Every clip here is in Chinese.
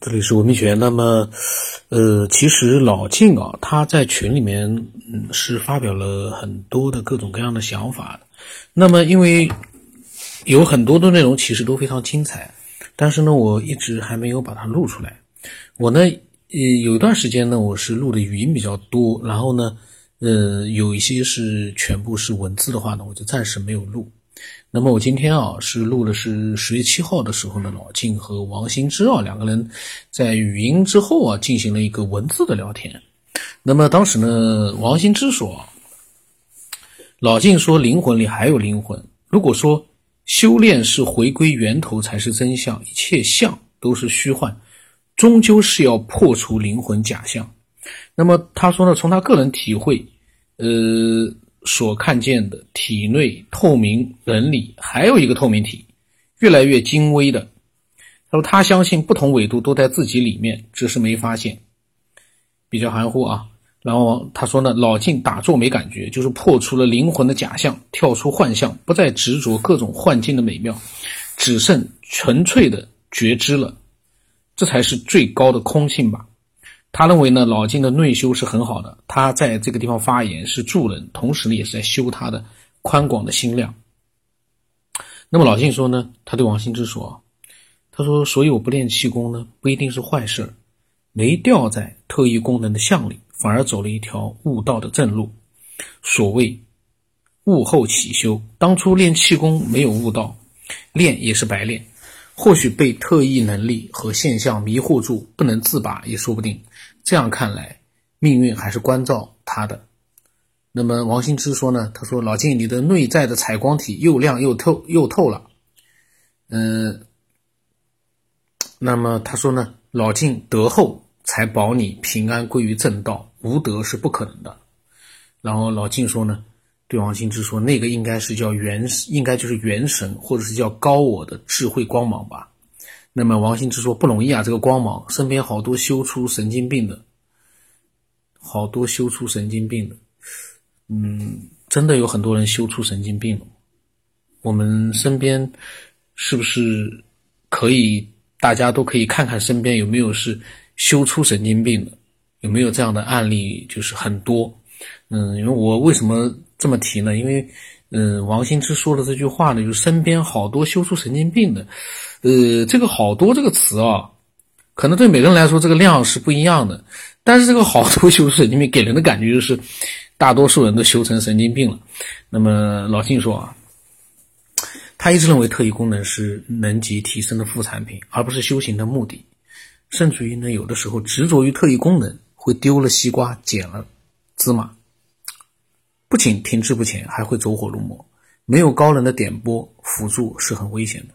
这里是文明学。那么，呃，其实老晋啊，他在群里面嗯是发表了很多的各种各样的想法。那么，因为有很多的内容其实都非常精彩，但是呢，我一直还没有把它录出来。我呢，呃，有一段时间呢，我是录的语音比较多，然后呢，呃，有一些是全部是文字的话呢，我就暂时没有录。那么我今天啊是录的是十月七号的时候呢，老晋和王新之啊两个人在语音之后啊进行了一个文字的聊天。那么当时呢，王新之说，老晋说灵魂里还有灵魂。如果说修炼是回归源头才是真相，一切相都是虚幻，终究是要破除灵魂假象。那么他说呢，从他个人体会，呃。所看见的体内透明人里还有一个透明体，越来越精微的。他说他相信不同纬度都在自己里面，只是没发现。比较含糊啊。然后他说呢，老静打坐没感觉，就是破除了灵魂的假象，跳出幻象，不再执着各种幻境的美妙，只剩纯粹的觉知了。这才是最高的空性吧。他认为呢，老金的内修是很好的。他在这个地方发言是助人，同时呢也是在修他的宽广的心量。那么老金说呢，他对王心之说：“他说，所以我不练气功呢，不一定是坏事没掉在特异功能的相里，反而走了一条悟道的正路。所谓悟后起修，当初练气功没有悟道，练也是白练。或许被特异能力和现象迷惑住，不能自拔也说不定。”这样看来，命运还是关照他的。那么王兴之说呢？他说：“老晋，你的内在的采光体又亮又透又透了。”嗯，那么他说呢？老晋德厚才保你平安归于正道，无德是不可能的。然后老晋说呢？对王兴之说：“那个应该是叫元，应该就是元神，或者是叫高我的智慧光芒吧。”那么王兴之说不容易啊，这个光芒身边好多修出神经病的，好多修出神经病的，嗯，真的有很多人修出神经病了。我们身边是不是可以，大家都可以看看身边有没有是修出神经病的，有没有这样的案例？就是很多，嗯，因为我为什么这么提呢？因为。嗯，王兴之说的这句话呢，就是身边好多修出神经病的，呃，这个“好多”这个词啊，可能对每个人来说这个量是不一样的，但是这个“好多” 修出神经病给人的感觉就是，大多数人都修成神经病了。那么老信说啊，他一直认为特异功能是能级提升的副产品，而不是修行的目的，甚至于呢，有的时候执着于特异功能，会丢了西瓜捡了芝麻。不仅停滞不前，还会走火入魔。没有高人的点拨辅助是很危险的。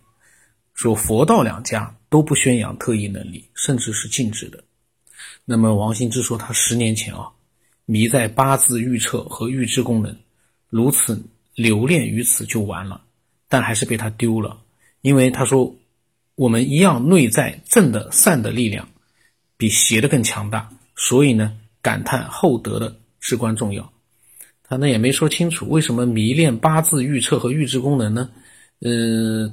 说佛道两家都不宣扬特异能力，甚至是禁止的。那么王兴之说，他十年前啊，迷在八字预测和预知功能，如此留恋于此就完了，但还是被他丢了。因为他说，我们一样内在正的善的力量，比邪的更强大，所以呢，感叹厚德的至关重要。他那也没说清楚为什么迷恋八字预测和预知功能呢？呃，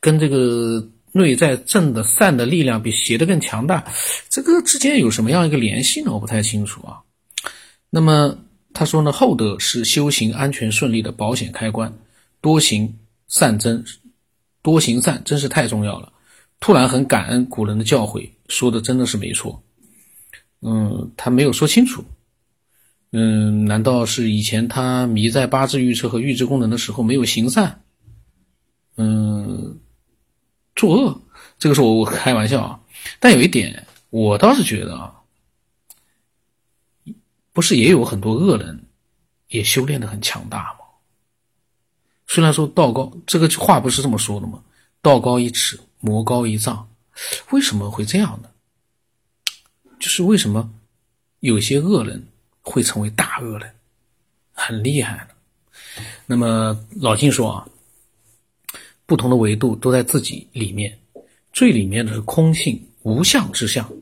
跟这个内在正的善的力量比邪的更强大，这个之间有什么样一个联系呢？我不太清楚啊。那么他说呢，厚德是修行安全顺利的保险开关，多行善真，多行善真是太重要了。突然很感恩古人的教诲，说的真的是没错。嗯，他没有说清楚。嗯，难道是以前他迷在八字预测和预知功能的时候没有行善？嗯，作恶？这个是我我开玩笑啊。但有一点，我倒是觉得啊，不是也有很多恶人也修炼的很强大吗？虽然说道高，这个话不是这么说的吗？道高一尺，魔高一丈，为什么会这样呢？就是为什么有些恶人？会成为大恶人，很厉害的。那么老金说啊，不同的维度都在自己里面，最里面的是空性无相之相，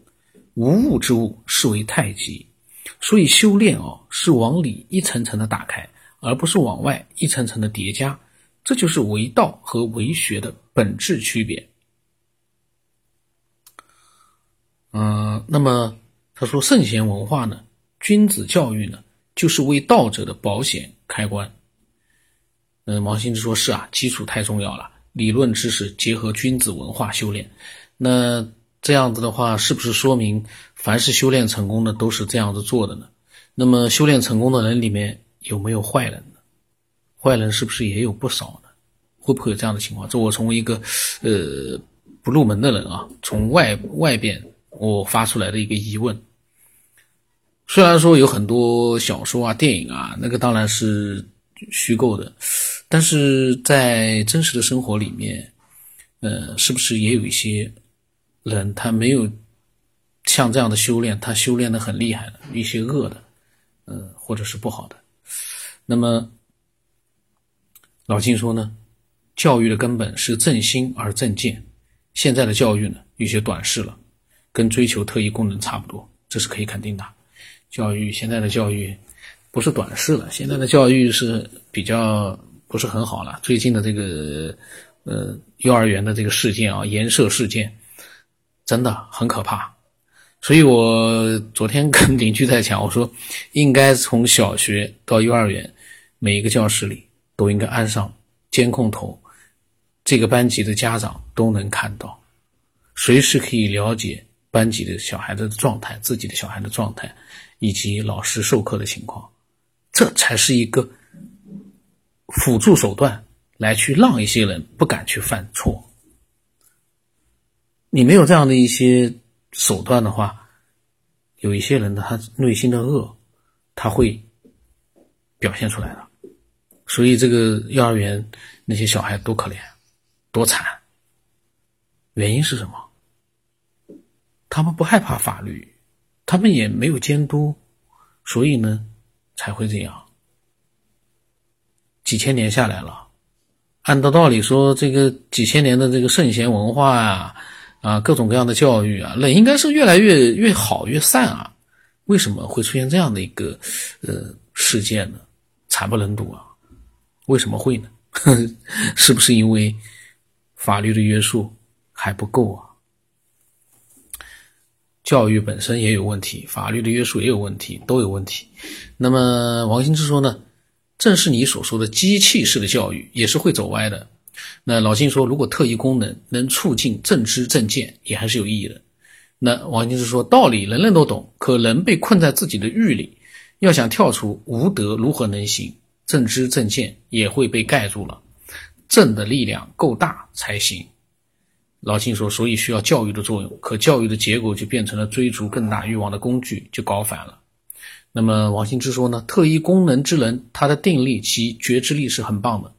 无物之物，是为太极。所以修炼哦，是往里一层层的打开，而不是往外一层层的叠加。这就是为道和为学的本质区别。嗯那么他说圣贤文化呢，君子教育呢，就是为道者的保险开关。嗯，王心之说是啊，基础太重要了，理论知识结合君子文化修炼。那这样子的话，是不是说明凡是修炼成功的都是这样子做的呢？那么修炼成功的人里面有没有坏人呢？坏人是不是也有不少呢？会不会有这样的情况？这我从一个呃不入门的人啊，从外外边我发出来的一个疑问。虽然说有很多小说啊、电影啊，那个当然是虚构的，但是在真实的生活里面，呃，是不是也有一些？人他没有像这样的修炼，他修炼的很厉害的一些恶的，呃，或者是不好的。那么老金说呢，教育的根本是正心而正见。现在的教育呢，有些短视了，跟追求特异功能差不多，这是可以肯定的。教育现在的教育不是短视了，现在的教育是比较不是很好了。最近的这个呃幼儿园的这个事件啊，颜色事件。真的很可怕，所以我昨天跟邻居在讲，我说应该从小学到幼儿园，每一个教室里都应该安上监控头，这个班级的家长都能看到，随时可以了解班级的小孩子的状态、自己的小孩的状态，以及老师授课的情况，这才是一个辅助手段，来去让一些人不敢去犯错。你没有这样的一些手段的话，有一些人的他内心的恶，他会表现出来的。所以这个幼儿园那些小孩多可怜，多惨。原因是什么？他们不害怕法律，他们也没有监督，所以呢才会这样。几千年下来了，按照道理说，这个几千年的这个圣贤文化啊。啊，各种各样的教育啊，那应该是越来越越好越善啊，为什么会出现这样的一个呃事件呢？惨不忍睹啊！为什么会呢？是不是因为法律的约束还不够啊？教育本身也有问题，法律的约束也有问题，都有问题。那么王兴之说呢，正是你所说的机器式的教育也是会走歪的。那老金说，如果特异功能能促进正知正见，也还是有意义的。那王金之说，道理人人都懂，可人被困在自己的狱里，要想跳出无德，如何能行？正知正见也会被盖住了，正的力量够大才行。老金说，所以需要教育的作用，可教育的结果就变成了追逐更大欲望的工具，就搞反了。那么王兴之说呢，特异功能之人，他的定力及觉知力是很棒的。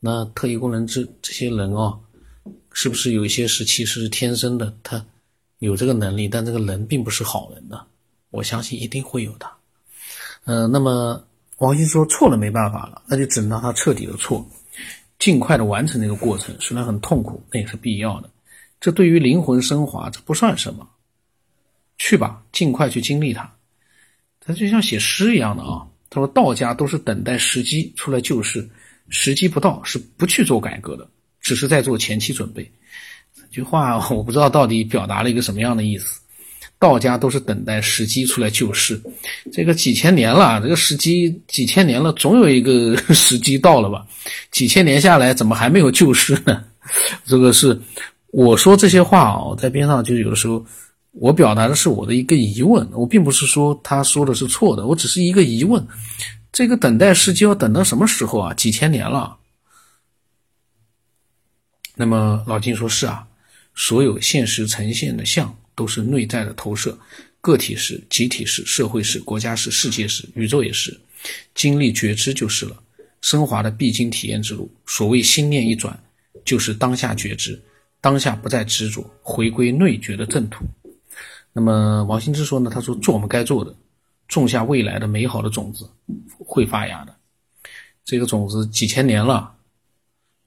那特异功能之这些人哦，是不是有一些是其实是天生的？他有这个能力，但这个人并不是好人呢？我相信一定会有的。嗯，那么王鑫说错了没办法了，那就只能让他彻底的错，尽快的完成这个过程，虽然很痛苦，那也是必要的。这对于灵魂升华，这不算什么。去吧，尽快去经历它。他就像写诗一样的啊。他说道家都是等待时机出来救世。时机不到是不去做改革的，只是在做前期准备。这句话我不知道到底表达了一个什么样的意思。道家都是等待时机出来救世，这个几千年了，这个时机几千年了，总有一个 时机到了吧？几千年下来，怎么还没有救世呢？这个是我说这些话啊，在边上就有的时候，我表达的是我的一个疑问，我并不是说他说的是错的，我只是一个疑问。这个等待时机要等到什么时候啊？几千年了。那么老金说：“是啊，所有现实呈现的相都是内在的投射，个体是，集体是，社会是，国家是，世界是，宇宙也是。经历觉知就是了，升华的必经体验之路。所谓心念一转，就是当下觉知，当下不再执着，回归内觉的正途。”那么王新之说呢？他说：“做我们该做的。”种下未来的美好的种子，会发芽的。这个种子几千年了，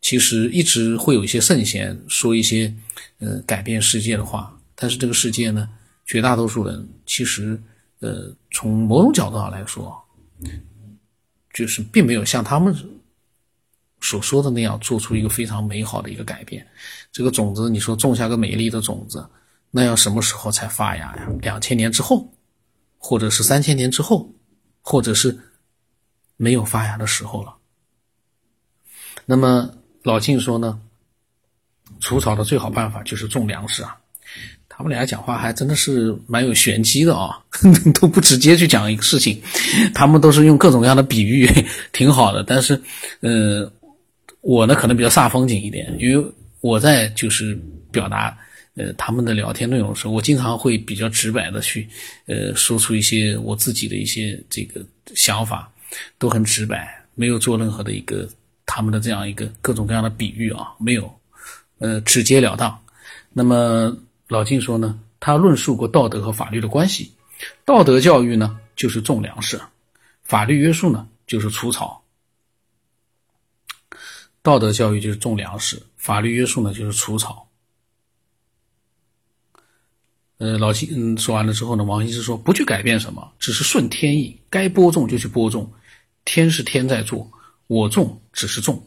其实一直会有一些圣贤说一些，呃，改变世界的话。但是这个世界呢，绝大多数人其实，呃，从某种角度上来说，就是并没有像他们所说的那样做出一个非常美好的一个改变。这个种子，你说种下个美丽的种子，那要什么时候才发芽呀？两千年之后，或者是三千年之后，或者是没有发芽的时候了。那么老晋说呢，除草的最好办法就是种粮食啊。他们俩讲话还真的是蛮有玄机的啊，都不直接去讲一个事情，他们都是用各种各样的比喻，挺好的。但是，呃，我呢可能比较煞风景一点，因为我在就是表达呃他们的聊天内容的时候，我经常会比较直白的去呃说出一些我自己的一些这个想法，都很直白，没有做任何的一个他们的这样一个各种各样的比喻啊，没有，呃，直截了当。那么。老金说呢，他论述过道德和法律的关系。道德教育呢，就是种粮食；法律约束呢，就是除草。道德教育就是种粮食，法律约束呢，就是除草。呃，老金嗯说完了之后呢，王羲之说，不去改变什么，只是顺天意，该播种就去播种。天是天在做，我种只是种。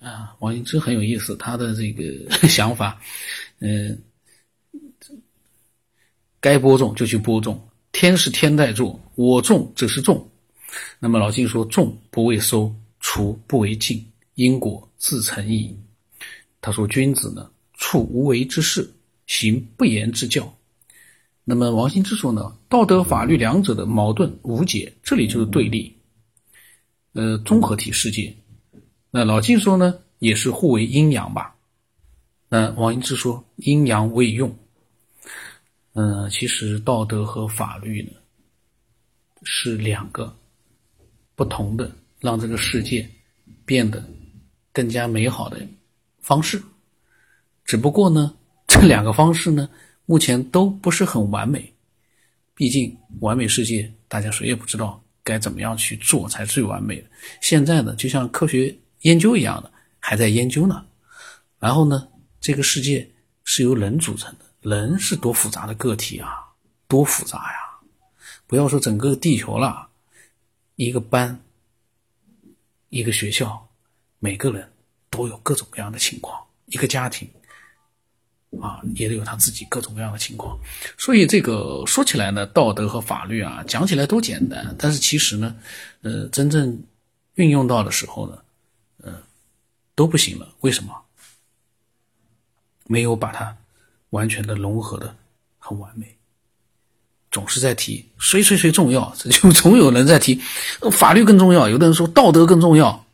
啊，王羲之很有意思，他的这个 想法。嗯，该播种就去播种，天是天在做，我种只是种。那么老晋说：“种不为收，除不为尽，因果自成矣。”他说：“君子呢，处无为之事，行不言之教。”那么王羲之说呢：“道德法律两者的矛盾无解，这里就是对立，呃，综合体世界。”那老晋说呢，也是互为阴阳吧。那王英之说阴阳未用，嗯，其实道德和法律呢是两个不同的，让这个世界变得更加美好的方式。只不过呢，这两个方式呢，目前都不是很完美。毕竟完美世界，大家谁也不知道该怎么样去做才最完美的。现在呢，就像科学研究一样的，还在研究呢。然后呢？这个世界是由人组成的，人是多复杂的个体啊，多复杂呀！不要说整个地球了，一个班、一个学校，每个人都有各种各样的情况，一个家庭啊，也得有他自己各种各样的情况。所以这个说起来呢，道德和法律啊，讲起来都简单，但是其实呢，呃，真正运用到的时候呢，嗯，都不行了。为什么？没有把它完全的融合的很完美，总是在提谁谁谁重要，就总有人在提法律更重要，有的人说道德更重要。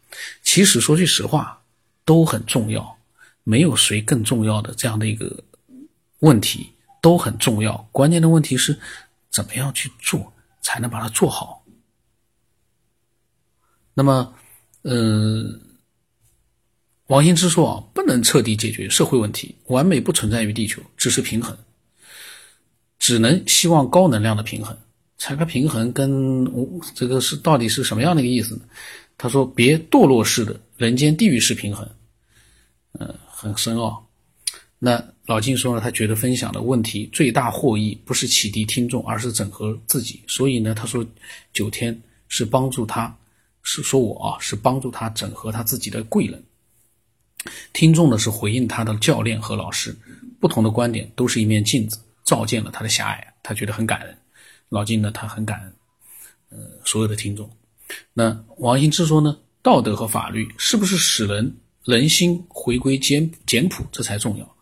其实说句实话，都很重要，没有谁更重要的这样的一个问题都很重要。关键的问题是怎么样去做才能把它做好。那么，嗯。王羲之说啊，不能彻底解决社会问题，完美不存在于地球，只是平衡，只能希望高能量的平衡。才个平衡跟这个是到底是什么样的一个意思呢？他说，别堕落式的人间地狱式平衡，嗯，很深奥。那老金说呢，他觉得分享的问题最大获益不是启迪听众，而是整合自己。所以呢，他说九天是帮助他，是说我啊，是帮助他整合他自己的贵人。听众呢是回应他的教练和老师，不同的观点都是一面镜子，照见了他的狭隘，他觉得很感恩。老金呢，他很感恩，呃，所有的听众。那王兴之说呢，道德和法律是不是使人人心回归简简朴，这才重要。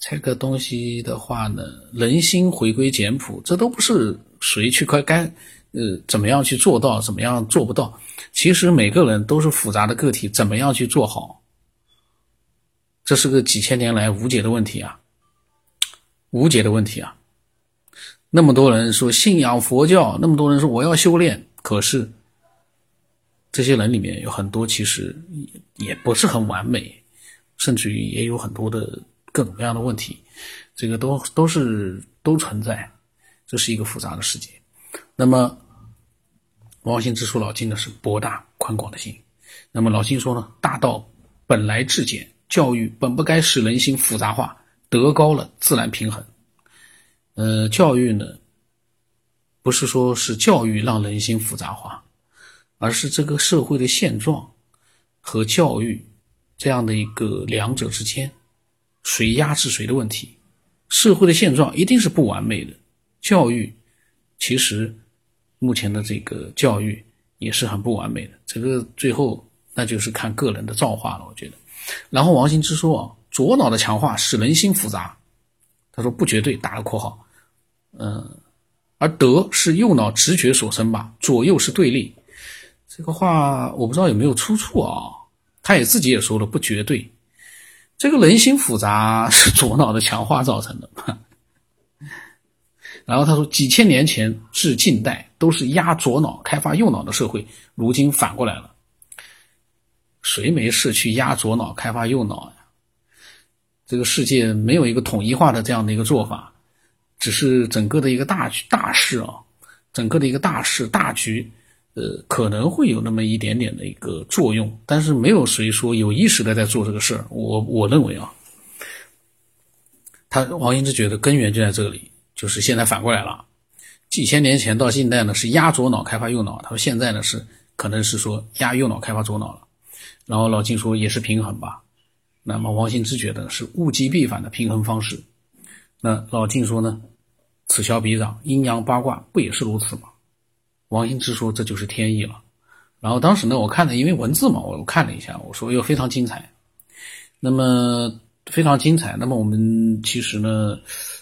这个东西的话呢，人心回归简朴，这都不是谁去该该呃怎么样去做到，怎么样做不到。其实每个人都是复杂的个体，怎么样去做好？这是个几千年来无解的问题啊，无解的问题啊！那么多人说信仰佛教，那么多人说我要修炼，可是这些人里面有很多其实也不是很完美，甚至于也有很多的各种各样的问题，这个都都是都存在，这是一个复杂的世界。那么王羲之说老金呢是博大宽广的心，那么老金说呢大道本来至简。教育本不该使人心复杂化，德高了自然平衡。呃，教育呢，不是说是教育让人心复杂化，而是这个社会的现状和教育这样的一个两者之间谁压制谁的问题。社会的现状一定是不完美的，教育其实目前的这个教育也是很不完美的。这个最后那就是看个人的造化了，我觉得。然后王羲之说啊，左脑的强化使人心复杂，他说不绝对，打个括号。嗯，而德是右脑直觉所生吧，左右是对立。这个话我不知道有没有出处啊？他也自己也说了不绝对。这个人心复杂是左脑的强化造成的。然后他说，几千年前至近代都是压左脑开发右脑的社会，如今反过来了。谁没事去压左脑开发右脑呀？这个世界没有一个统一化的这样的一个做法，只是整个的一个大局大势啊，整个的一个大势大局。呃，可能会有那么一点点的一个作用，但是没有谁说有意识的在做这个事儿。我我认为啊，他王羲之觉得根源就在这里，就是现在反过来了。几千年前到近代呢是压左脑开发右脑，他说现在呢是可能是说压右脑开发左脑了。然后老晋说也是平衡吧。那么王羲之觉得是物极必反的平衡方式。那老晋说呢，此消彼长，阴阳八卦不也是如此吗？王羲之说：“这就是天意了。”然后当时呢，我看了，因为文字嘛，我看了一下，我说：“哟，非常精彩。”那么非常精彩。那么我们其实呢，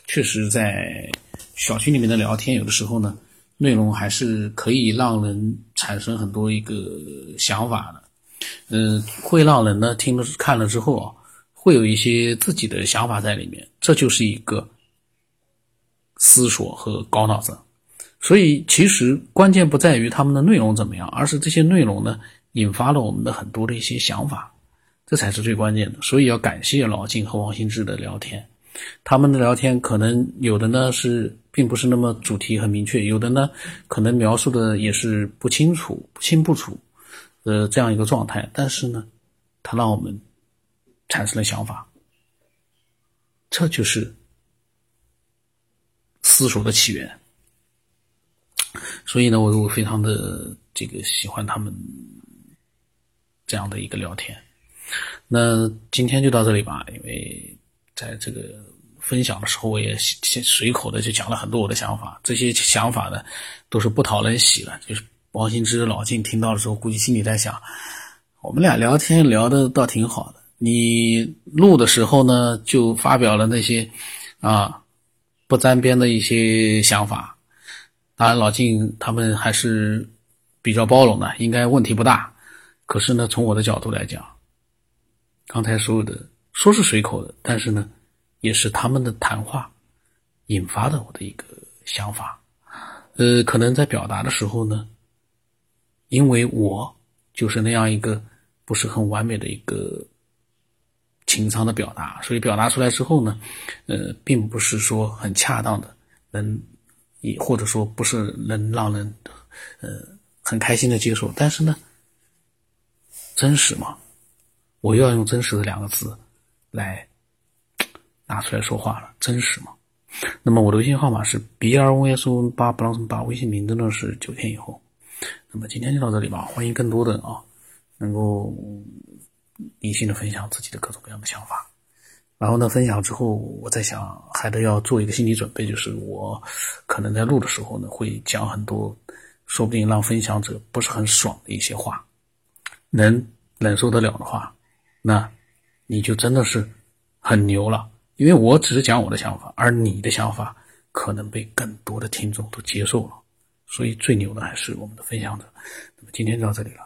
确实在小区里面的聊天，有的时候呢，内容还是可以让人产生很多一个想法的。嗯，会让人呢听了看了之后啊，会有一些自己的想法在里面。这就是一个思索和高脑子。所以，其实关键不在于他们的内容怎么样，而是这些内容呢，引发了我们的很多的一些想法，这才是最关键的。所以要感谢老金和王新志的聊天，他们的聊天可能有的呢是并不是那么主题很明确，有的呢可能描述的也是不清楚、不清不楚，呃，这样一个状态。但是呢，它让我们产生了想法，这就是思索的起源。所以呢，我我非常的这个喜欢他们这样的一个聊天。那今天就到这里吧，因为在这个分享的时候，我也先随口的就讲了很多我的想法。这些想法呢，都是不讨人喜的。就是王羲之、老静听到的时候，估计心里在想：我们俩聊天聊的倒挺好的，你录的时候呢，就发表了那些啊不沾边的一些想法。当然，老静他们还是比较包容的，应该问题不大。可是呢，从我的角度来讲，刚才所有的说是随口的，但是呢，也是他们的谈话引发的我的一个想法。呃，可能在表达的时候呢，因为我就是那样一个不是很完美的一个情商的表达，所以表达出来之后呢，呃，并不是说很恰当的能。也或者说不是能让人，呃，很开心的接受，但是呢，真实嘛，我又要用真实的两个字来拿出来说话了，真实嘛。那么我的微信号码是 b r o s o 八不让什么八，微信名字呢是九天以后。那么今天就到这里吧，欢迎更多的啊，能够理性的分享自己的各种各样的想法。然后呢，分享之后，我在想，还得要做一个心理准备，就是我可能在录的时候呢，会讲很多，说不定让分享者不是很爽的一些话，能忍受得了的话，那你就真的是很牛了。因为我只是讲我的想法，而你的想法可能被更多的听众都接受了，所以最牛的还是我们的分享者。那么今天就到这里了。